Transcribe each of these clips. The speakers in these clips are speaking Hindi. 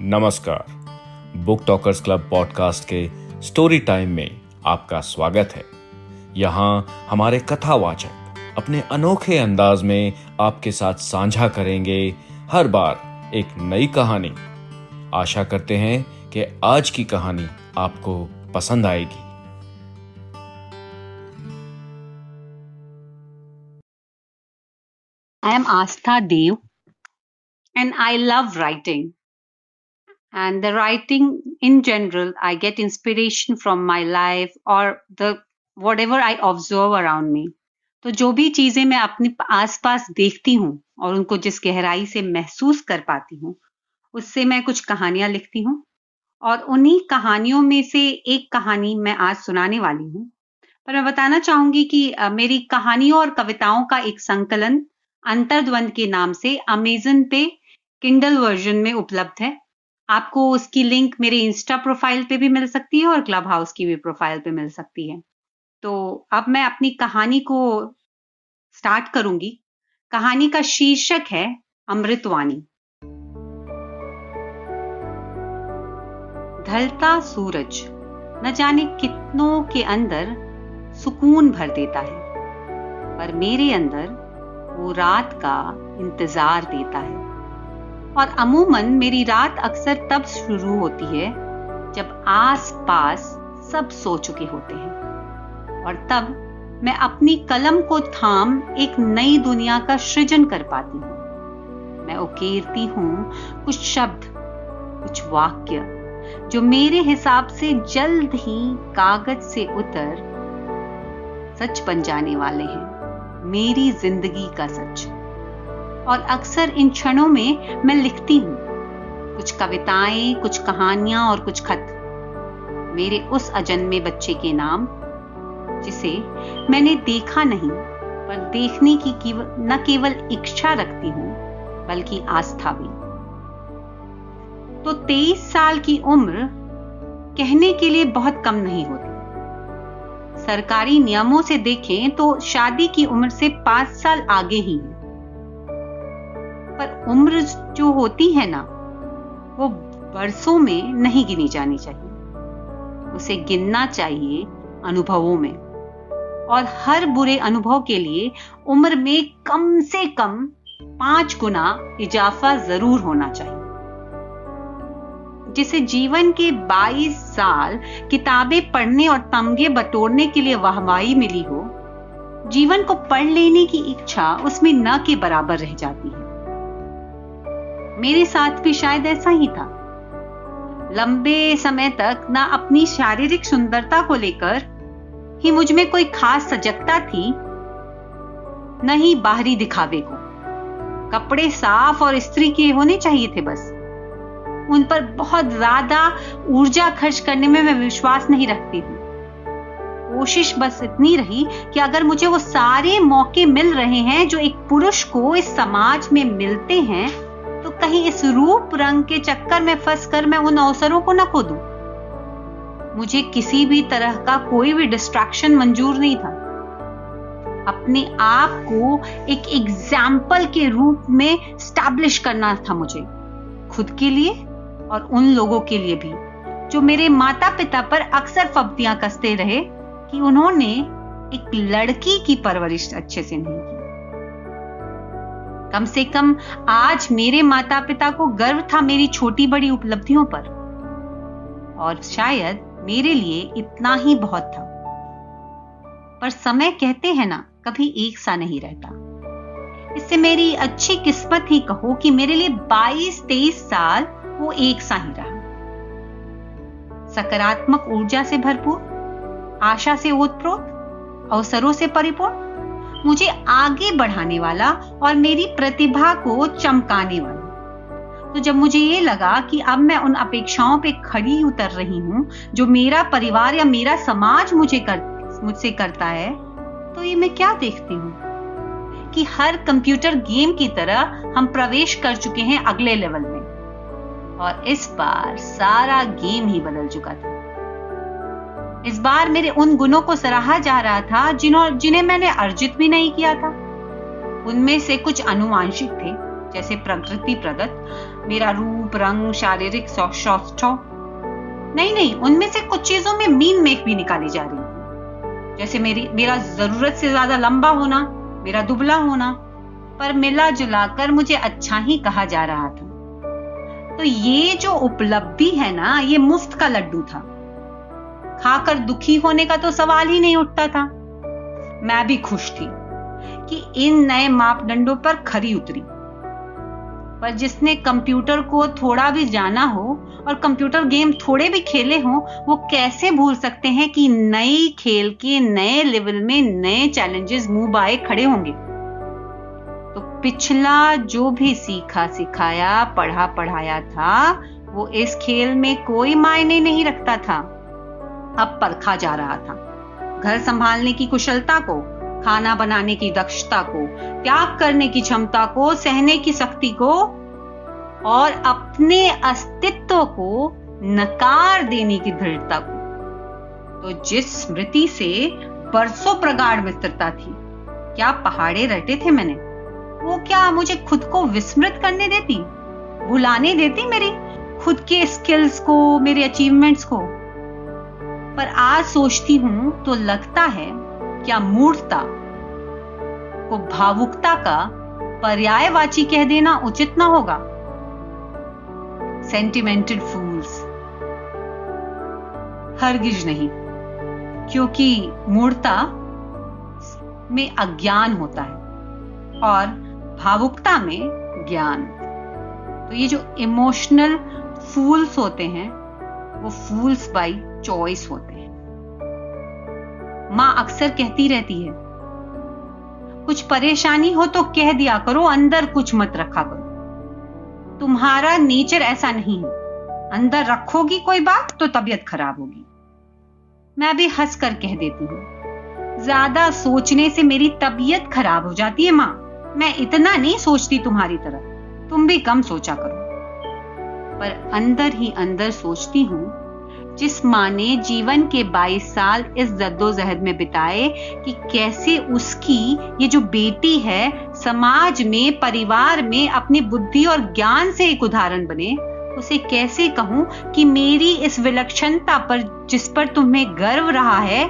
नमस्कार। बुक टॉकर्स क्लब पॉडकास्ट के स्टोरी टाइम में आपका स्वागत है। यहाँ हमारे कथावाचक अपने अनोखे अंदाज में आपके साथ साझा करेंगे हर बार एक नई कहानी। आशा करते हैं कि आज की कहानी आपको पसंद आएगी। I am Astha Dev and I love writing. And the writing in general, i get inspiration from my life or the whatever i observe around me. तो जो भी चीज़ें मैं अपने आसपास देखती हूँ और उनको जिस गहराई से महसूस कर पाती हूँ, उससे मैं कुछ कहानियाँ लिखती हूँ। और उन्हीं कहानियों में से एक कहानी मैं आज सुनाने वाली हूँ। पर मैं बताना चाहूँगी कि मेरी कहानियों और कविताओं का एक संकलन अंतर्द्वंद के नाम से अमेजन पे किंडल वर्जन में उपलब्ध है। आपको उसकी लिंक मेरे इंस्टा प्रोफ़ाइल पे भी मिल सकती है और क्लब हाउस की भी प्रोफ़ाइल पे मिल सकती है। तो अब मैं अपनी कहानी को स्टार्ट करूँगी। कहानी का शीर्षक है अमृतवाणी। ढलता सूरज, न जाने कितनों के अंदर सुकून भर देता है, पर मेरे अंदर वो रात का इंतज़ार देता है। और अमूमन मेरी रात अक्सर तब शुरू होती है जब आस पास सब सो चुके होते हैं। और तब मैं अपनी कलम को थाम एक नई दुनिया का सृजन कर पाती हूँ। मैं उकेरती हूँ कुछ शब्द, कुछ वाक्य, जो मेरे हिसाब से जल्द ही कागज़ से उतर सच बन जाने वाले हैं। मेरी ज़िंदगी का सच। और अक्सर इन क्षणों में मैं लिखती हूँ। कुछ कविताएँ, कुछ कहानियाँ और कुछ खत। मेरे उस अजन्मे बच्चे के नाम, जिसे मैंने देखा नहीं, पर देखने की न केवल इच्छा रखती हूँ, बल्कि आस्था भी। तो तेईस साल की उम्र कहने के लिए बहुत कम नहीं होती। सरकारी नियमों से देखें तो शादी की उम्र से पाँच साल आगे ही है। पर उम्र जो होती है ना, वो बरसों में नहीं गिनी जानी चाहिए। उसे गिनना चाहिए अनुभवों में। और हर बुरे अनुभव के लिए उम्र में कम से कम पाँच गुना इजाफा ज़रूर होना चाहिए। जिसे जीवन के 22 साल किताबें पढ़ने और तमगे बटोरने के लिए वाहवाही मिली हो, जीवन को पढ़ लेने की इच्छा उसमें न के बराबर रह जाती है। मेरे साथ भी शायद ऐसा ही था। लंबे समय तक ना अपनी शारीरिक सुंदरता को लेकर ही मुझमें कोई खास सजगता थी, न ही बाहरी दिखावे को। कपड़े साफ़ और स्त्री के होने चाहिए थे बस। उन पर बहुत ज़्यादा ऊर्जा खर्च करने में मैं विश्वास नहीं रखती हूँ कोशिश बस इतनी रही कि अगर मुझे वो सारे मौके मिल रहे हैं जो एक पुरुष को इस समाज में मिलते हैं कहीं इस रूप रंग के चक्कर में फंस कर मैं उन अवसरों को न खो दूँ मुझे किसी भी तरह का कोई भी डिस्ट्रैक्शन मंजूर नहीं था। अपने आप को एक एग्ज़ाम्पल के रूप में स्टैब्लिश करना था मुझे, खुद के लिए और उन लोगों के लिए भी, जो मेरे माता पिता पर अक्सर फब्तियाँ कसते रहे कि उन्होंने एक लड़की की परवरिश अच्छे से नहीं की। कम से कम आज मेरे माता पिता को गर्व था मेरी छोटी बड़ी उपलब्धियों पर। और शायद मेरे लिए इतना ही बहुत था। पर समय कहते हैं ना, कभी एक सा नहीं रहता। इससे मेरी अच्छी किस्मत ही कहो कि मेरे लिए 22-23 साल वो एक सा ही रहा। सकारात्मक ऊर्जा से भरपूर, आशा से ओतप्रोत, अवसरों से परिपूर्ण मुझे आगे बढ़ाने वाला और मेरी प्रतिभा को चमकाने वाला। तो जब मुझे ये लगा कि अब मैं उन अपेक्षाओं पे खड़ी उतर रही हूँ, जो मेरा परिवार या मेरा समाज मुझे कर, मुझसे करता है तो ये मैं क्या देखती हूँ? कि हर कंप्यूटर गेम की तरह हम प्रवेश कर चुके हैं अगले लेवल में। और इस बार सारा गेम ही बदल चुका था। इस बार मेरे उन गुणों को सराहा जा रहा था जिन्हों जिन्हें मैंने अर्जित भी नहीं किया था। उनमें से कुछ अनुवांशिक थे, जैसे प्रकृति प्रदत्त, मेरा रूप, रंग, शारीरिक नहीं नहीं, उनमें से कुछ चीज़ों में मीन मेक भी निकाली जा रही जैसे मेरी, मेरा ज़रूरत से ज़्यादा लंबा होना, मेरा दुबला होना, पर मिला जुला कर मुझे अच्छा ही कहा जा रहा था। तो ये जो उपलब्धि है ना, ये मुफ़्त का लड्डू था। खाकर दुखी होने का तो सवाल ही नहीं उठता था। मैं भी खुश थी कि इन नए मापदंडों पर खरी उतरी। पर जिसने कंप्यूटर को थोड़ा भी जाना हो और कंप्यूटर गेम थोड़े भी खेले हो, वो कैसे भूल सकते हैं कि नई खेल के नए लेवल में नए चैलेंजेस मुँह बाए खड़े होंगे? तो पिछला जो भी सीखा सिखाया, पढ़ा पढ़ाया था, वो इस खेल में कोई मायने नहीं रखता था। अब परखा जा रहा था। घर संभालने की कुशलता को, खाना बनाने की दक्षता को, त्याग करने की क्षमता को, सहने की शक्ति को और अपने अस्तित्व को नकार देने की दृढ़ता को। तो जिस स्मृति से बरसों प्रगाढ़ मित्रता थी, क्या पहाड़े रटे थे मैंने? वो क्या मुझे खुद को विस्मृत करने देती? भुलाने देती मेरी? खुद के स्किल्स को, मेरे अचीवमेंट्स को? पर आज सोचती हूँ तो लगता है क्या मूर्खता को भावुकता का पर्यायवाची कह देना उचित ना होगा। सेंटिमेंटेड फूल्स हरगिज नहीं, क्योंकि मूर्ता में अज्ञान होता है और भावुकता में ज्ञान। तो ये जो इमोशनल फूल्स होते हैं वो फूल्स बाई चॉइस होते हैं। माँ अक्सर कहती रहती है, कुछ परेशानी हो तो कह दिया करो, अंदर कुछ मत रखा करो। तुम्हारा नेचर ऐसा नहीं है। अंदर रखोगी कोई बात तो तबीयत खराब होगी। मैं भी हंस कर कह देती हूँ, ज़्यादा सोचने से मेरी तबीयत खराब हो जाती है माँ। मैं इतना नहीं सोचती तुम्हारी तरह। तुम भी कम सोचा करो। पर अंदर ही अंदर सोचती हूँ, जिस माँ ने जीवन के 22 साल इस जद्दोजहद में बिताए कि कैसे उसकी ये जो बेटी है, समाज में, परिवार में अपनी बुद्धि और ज्ञान से एक उदाहरण बने, उसे कैसे कहूँ कि मेरी इस विलक्षणता पर जिस पर तुम्हें गर्व रहा है,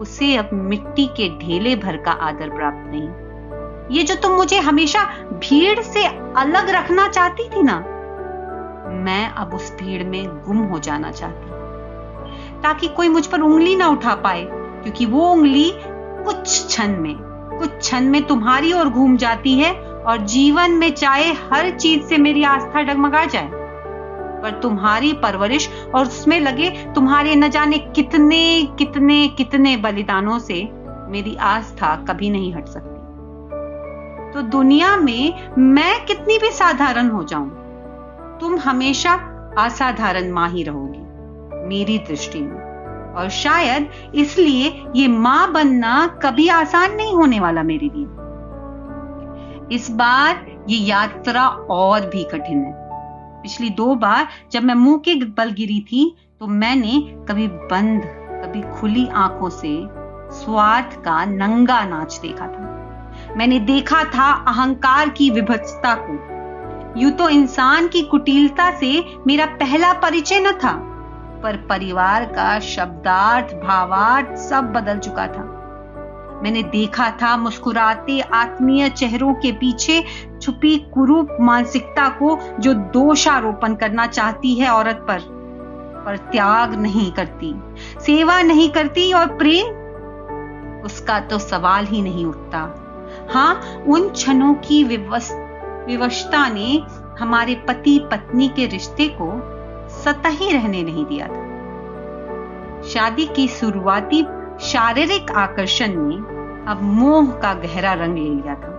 उसे अब मिट्टी के ढेले भर का आदर प्राप्त नहीं। ये जो तुम मुझे हमेशा भीड़ से अलग रखना चाहती थी ना मैं अब उस भीड़ में गुम हो जाना चाहती ताकि कोई मुझ पर उंगली ना उठा पाए, क्योंकि वो उंगली कुछ क्षण में, कुछ क्षण में तुम्हारी ओर घूम जाती है और जीवन में चाहे हर चीज़ से मेरी आस्था डगमगा जाए। पर तुम्हारी परवरिश और उसमें लगे तुम्हारे न जाने कितने कितने कितने बलिदानों से मेरी आस्था कभी नहीं हट सकती। तो दुनिया में मैं कितनी भी साधारण हो जाऊँ तुम हमेशा असाधारण माँ ही रहोगी, मेरी दृष्टि में। और शायद इसलिए ये माँ बनना कभी आसान नहीं होने वाला मेरे लिए। इस बार ये यात्रा और भी कठिन है। पिछली दो बार जब मैं मुँह के बल गिरी थी तो मैंने कभी बंद, कभी खुली आँखों से स्वार्थ का नंगा नाच देखा था। मैंने देखा था अहंकार की विभत्सता को यूँ तो इंसान की कुटिलता से मेरा पहला परिचय न था, पर परिवार का शब्दार्थ, भावार्थ सब बदल चुका था। मैंने देखा था मुस्कुराते आत्मीय चेहरों के पीछे छुपी कुरूप मानसिकता को जो दोषारोपण करना चाहती है औरत पर पर त्याग नहीं करती, सेवा नहीं करती और प्रेम? उसका तो सवाल ही नहीं उठता। हाँ उन क्षणों की विवशता ने हमारे पति पत्नी के रिश्ते को सतही रहने नहीं दिया था। शादी की शुरुआती शारीरिक आकर्षण ने अब मोह का गहरा रंग ले लिया था,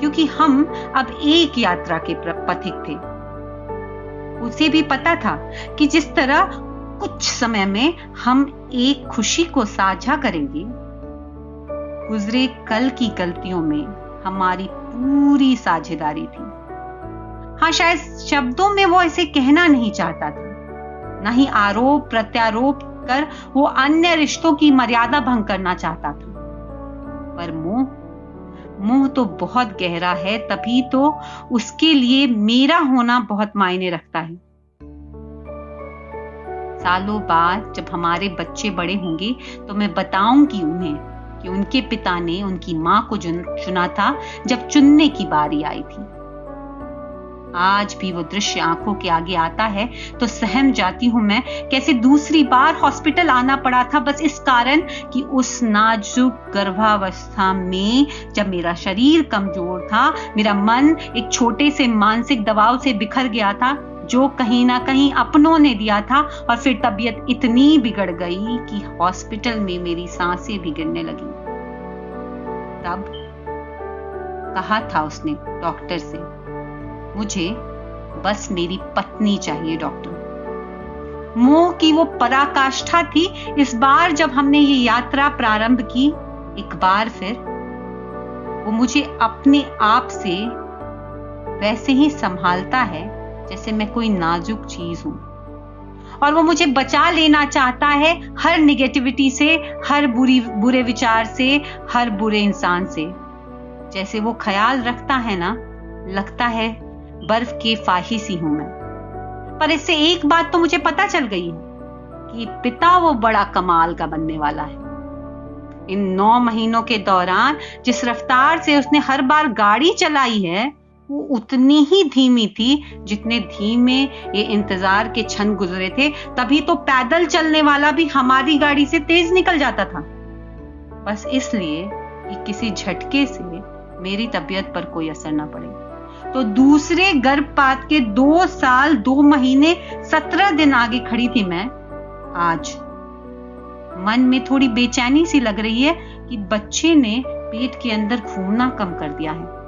क्योंकि हम अब एक यात्रा के पथिक थे। उसे भी पता था कि जिस तरह कुछ समय में हम एक खुशी को साझा करेंगे, गुजरे कल की गलतियों में हमारी पूरी साझेदारी थी। हाँ शायद शब्दों में वो इसे कहना नहीं चाहता था। न ही आरोप, प्रत्यारोप कर वो अन्य रिश्तों की मर्यादा भंग करना चाहता था। पर मोह मोह तो बहुत गहरा है, तभी तो उसके लिए मेरा होना बहुत मायने रखता है। सालों बाद जब हमारे बच्चे बड़े होंगे तो मैं बताऊँगी उन्हें कि उनके पिता ने उनकी माँ को चुना था जब चुनने की बारी आई थी। आज भी वो दृश्य आँखों के आगे आता है तो सहम जाती हूँ मैं कैसे दूसरी बार हॉस्पिटल आना पड़ा था बस इस कारण कि उस नाजुक गर्भावस्था में जब मेरा शरीर कमज़ोर था, मेरा मन एक छोटे से मानसिक दबाव से बिखर गया था जो कहीं ना कहीं अपनों ने दिया था और फिर तबीयत इतनी बिगड़ गई कि हॉस्पिटल में मेरी साँसें भी गिरने लगी। तब कहा था उसने डॉक्टर से, मुझे बस मेरी पत्नी चाहिए डॉक्टर। मोह की वो पराकाष्ठा थी। इस बार जब हमने ये यात्रा प्रारंभ की, एक बार फिर वो मुझे अपने आप से वैसे ही संभालता है जैसे मैं कोई नाजुक चीज़ हूँ। और वो मुझे बचा लेना चाहता है हर निगेटिविटी से, हर बुरी, बुरे विचार से, हर बुरे इंसान से। जैसे वो ख्याल रखता है ना, लगता है बर्फ़ की फाही सी हूँ मैं। पर इससे एक बात तो मुझे पता चल गई कि पिता वो बड़ा कमाल का बनने वाला है। इन नौ महीनों के दौरान जिस रफ्तार से उसने हर बार गाड़ी चलाई है वो उतनी ही धीमी थी जितने धीमे ये इंतज़ार के क्षण गुजरे थे। तभी तो पैदल चलने वाला भी हमारी गाड़ी से तेज निकल जाता था। बस इसलिए कि किसी झटके से मेरी तबीयत पर कोई असर ना पड़े। तो दूसरे गर्भपात के दो साल, दो महीने, सत्रह दिन आगे खड़ी थी मैं। आज मन में थोड़ी बेचैनी सी लग रही है कि बच्चे ने पेट के अंदर घूमना कम कर दिया है।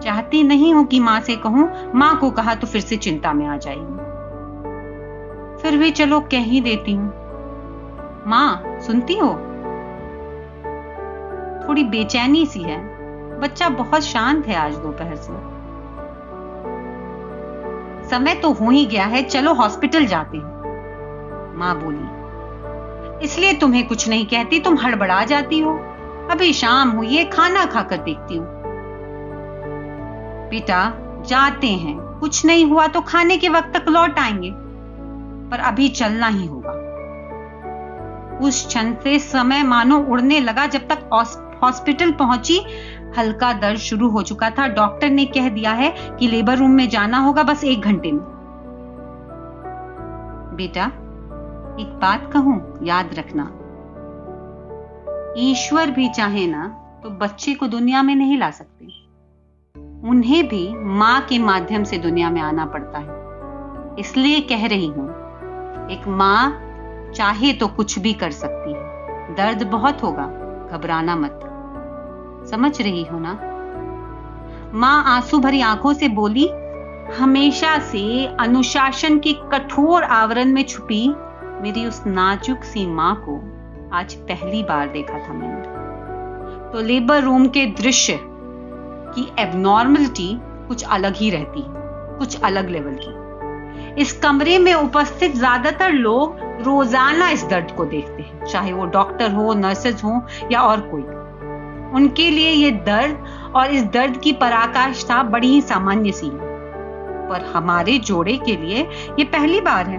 चाहती नहीं हूँ कि माँ से कहूँ, माँ को कहा तो फिर से चिंता में आ जाएगी। फिर भी चलो कह ही देती हूँ। माँ, सुनती हो? थोड़ी बेचैनी सी है। बच्चा बहुत शांत है आज दोपहर से। समय तो हो ही गया है, चलो हॉस्पिटल जाते हैं। माँ बोली, इसलिए तुम्हें कुछ नहीं कहती, तुम हड़बड़ा जाती हो। अभी शाम हुई है, खाना खाकर देखती हूँ। बेटा जाते हैं। कुछ नहीं हुआ तो खाने के वक्त तक लौट आएँगे। पर अभी चलना ही होगा। उस क्षण से समय मानो उड़ने लगा जब तक हॉस्पिटल पहुँची। हल्का दर्द शुरू हो चुका था। डॉक्टर ने कह दिया है कि लेबर रूम में जाना होगा बस एक घंटे में। बेटा, एक बात कहूँ, याद रखना। ईश्वर भी चाहे ना तो बच्चे को दुनिया में नहीं ला सकते। उन्हें भी माँ के माध्यम से दुनिया में आना पड़ता है। इसलिए कह रही हूँ, एक माँ चाहे तो कुछ भी कर सकती है। दर्द बहुत होगा, घबराना मत। समझ रही हो ना? माँ आँसू भरी आँखों से बोली, हमेशा से अनुशासन के कठोर आवरण में छुपी मेरी उस नाजुक सी माँ को आज पहली बार देखा था मैंने। तो लेबर रूम के दृश्य की एबनॉर्मलिटी कुछ अलग ही रहती है, कुछ अलग लेवल की। इस कमरे में उपस्थित ज़्यादातर लोग रोज़ाना इस दर्द को देखते हैं, चाहे वो डॉक्टर हो नर्सेज हो या और कोई। उनके लिए ये दर्द और इस दर्द की पराकाष्ठा बड़ी ही सामान्य सी है। पर हमारे जोड़े के लिए ये पहली बार है।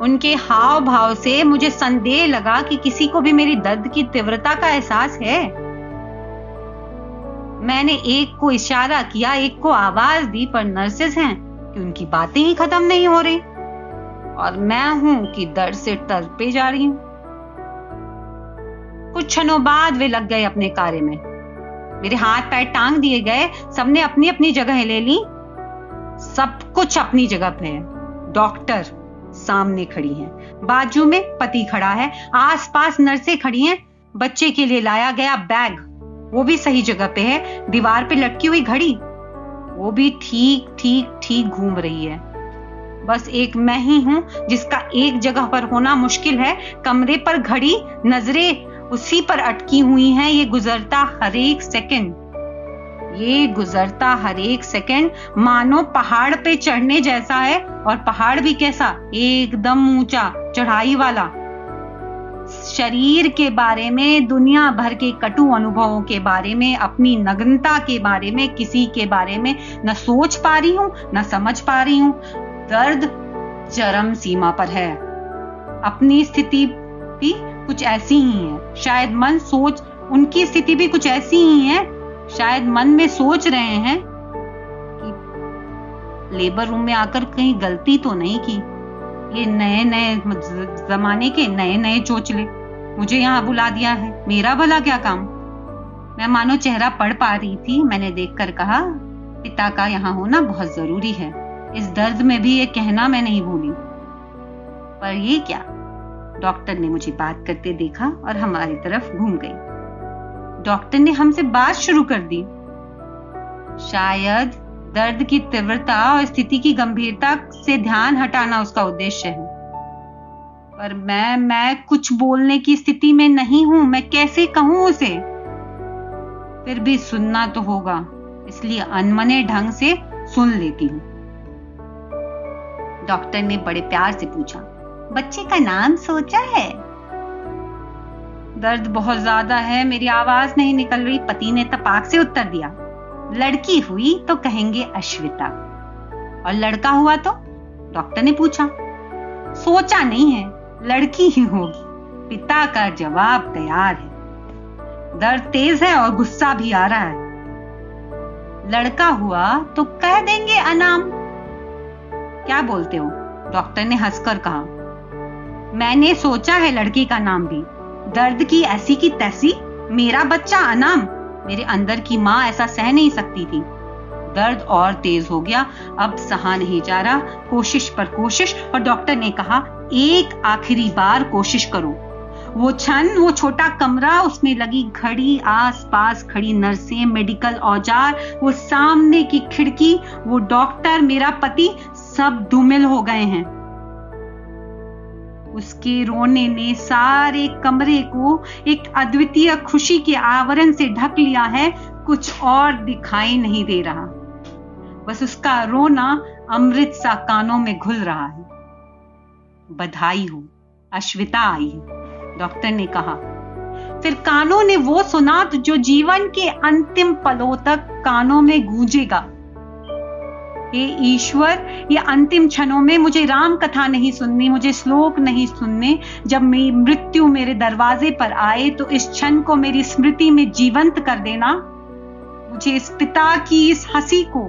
उनके हाव भाव से मुझे संदेह लगा कि किसी को भी मेरी दर्द की तीव्रता का एहसास है। मैंने एक को इशारा किया, एक को आवाज़ दी, पर नर्सेस हैं कि उनकी बातें ही खत्म नहीं हो रही। और मैं हूँ कि दर्द से तड़पे जा रही हूँ। कुछ क्षणों बाद वे लग गए अपने कार्य में। मेरे हाथ पैर टांग दिए गए, सबने अपनी अपनी जगह ले ली। सब कुछ अपनी जगह पे है। डॉक्टर सामने खड़ी हैं। बाजू में पति खड़ा है। आसपास नर्सें खड़ी हैं। बच्चे के लिए लाया गया बैग। वो भी सही जगह पे है। दीवार पे लटकी हुई घड़ी, वो भी ठीक ठीक ठीक घूम रही है। बस एक मैं ही हूँ जिसका एक जगह पर होना मुश्किल है। कमरे पर घड़ी, नज़रें उसी पर अटकी हुई हैं। ये गुजरता हर एक सेकंड। ये गुजरता हर एक सेकंड। मानो पहाड़ पे चढ़ने जैसा है। और पहाड़ भी कैसा? एकदम ऊँचा, चढ़ाई वाला। शरीर के बारे में, दुनिया भर के कटु अनुभवों के बारे में, अपनी नग्नता के बारे में, किसी के बारे में न सोच पा रही हूँ, न समझ पा रही हूँ। दर्द चरम सीमा पर है। अपनी स्थिति भी कुछ ऐसी ही है। शायद मन सोच, उनकी स्थिति भी कुछ ऐसी ही है। शायद मन में सोच रहे हैं कि लेबर रूम में आकर कहीं गलती तो नहीं की। ये नए नए जमाने के नए नए चोचले। मुझे यहाँ बुला दिया है। मेरा भला क्या काम? मैं मानो चेहरा पढ़ पा रही थी। मैंने देखकर कहा, पिता का यहाँ होना बहुत ज़रूरी है। इस दर्द में भी ये कहना मैं नहीं भूली। पर ये क्या? डॉक्टर ने मुझे बात करते देखा और हमारी तरफ़ घूम गई। डॉक्टर ने हमसे बात शुरू कर दी। शायद दर्द की तीव्रता और स्थिति की गंभीरता से ध्यान हटाना उसका उद्देश्य है। पर मैं मैं कुछ बोलने की स्थिति में नहीं हूँ, मैं कैसे कहूँ उसे? फिर भी सुनना तो होगा, इसलिए अनमने ढंग से सुन लेती हूँ। डॉक्टर ने बड़े प्यार से पूछा, बच्चे का नाम सोचा है? दर्द बहुत ज़्यादा है, मेरी आवाज़ नहीं निकल रही, पति ने तपाक से उत्तर दिया। लड़की हुई तो कहेंगे अश्विता। और लड़का हुआ तो डॉक्टर ने पूछा, सोचा नहीं है, लड़की ही होगी। पिता का जवाब तैयार है। दर्द तेज है और गुस्सा भी आ रहा है। लड़का हुआ तो कह देंगे अनाम। क्या बोलते हो? डॉक्टर ने हंसकर कहा, मैंने सोचा है लड़की का नाम भी। दर्द की ऐसी की तैसी, मेरा बच्चा अनाम। मेरे अंदर की माँ ऐसा सह नहीं सकती थी। दर्द और तेज हो गया, अब सहा नहीं जा रहा। कोशिश पर कोशिश, और डॉक्टर ने कहा, एक आखिरी बार कोशिश करो। वो छन वो छोटा कमरा, उसमें लगी घड़ी आस पास खड़ी नर्सें, मेडिकल औज़ार, वो सामने की खिड़की, वो डॉक्टर, मेरा पति, सब धूमिल हो गए हैं। उसके रोने ने सारे कमरे को एक अद्वितीय खुशी के आवरण से ढक लिया है, कुछ और दिखाई नहीं दे रहा। बस उसका रोना अमृत सा कानों में घुल रहा है। बधाई हो, अश्विता आई है, डॉक्टर ने कहा। फिर कानों ने वो सुना जो जीवन के अंतिम पलों तक कानों में गूंजेगा। हे ईश्वर, ये अंतिम क्षणों में मुझे राम कथा नहीं सुननी, मुझे श्लोक नहीं सुनने। जब मेरी मृत्यु मेरे दरवाजे पर आए तो इस क्षण को मेरी स्मृति में जीवंत कर देना। मुझे इस पिता की, इस हँसी को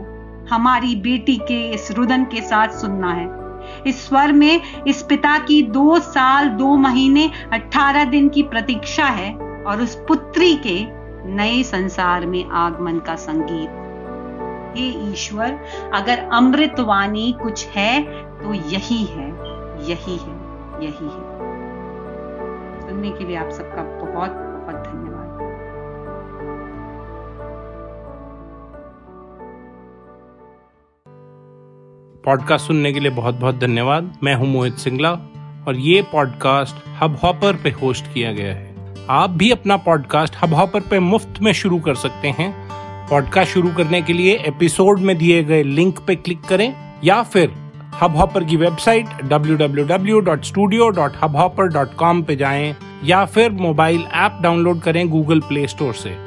हमारी बेटी के, इस रुदन के साथ सुनना है। इस स्वर में इस पिता की दो साल, दो महीने, अठारह दिन की प्रतीक्षा है और उस पुत्री के नए संसार में आगमन का संगीत। हे ईश्वर, अगर अमृतवाणी कुछ है तो यही है यही है यही है। सुनने के लिए आप सबका बहुत बहुत धन्यवाद। पॉडकास्ट सुनने के लिए बहुत बहुत धन्यवाद। मैं हूँ मोहित सिंगला और ये पॉडकास्ट हब हॉपर पे होस्ट किया गया है। आप भी अपना पॉडकास्ट हब हॉपर पे मुफ़्त में शुरू कर सकते हैं। पॉडकास्ट शुरू करने के लिए एपिसोड में दिए गए लिंक पे क्लिक करें, या फिर हब हॉपर की वेबसाइट www.studio.hubhopper.com पे जाएँ, या फिर मोबाइल ऐप डाउनलोड करें गूगल प्ले स्टोर से।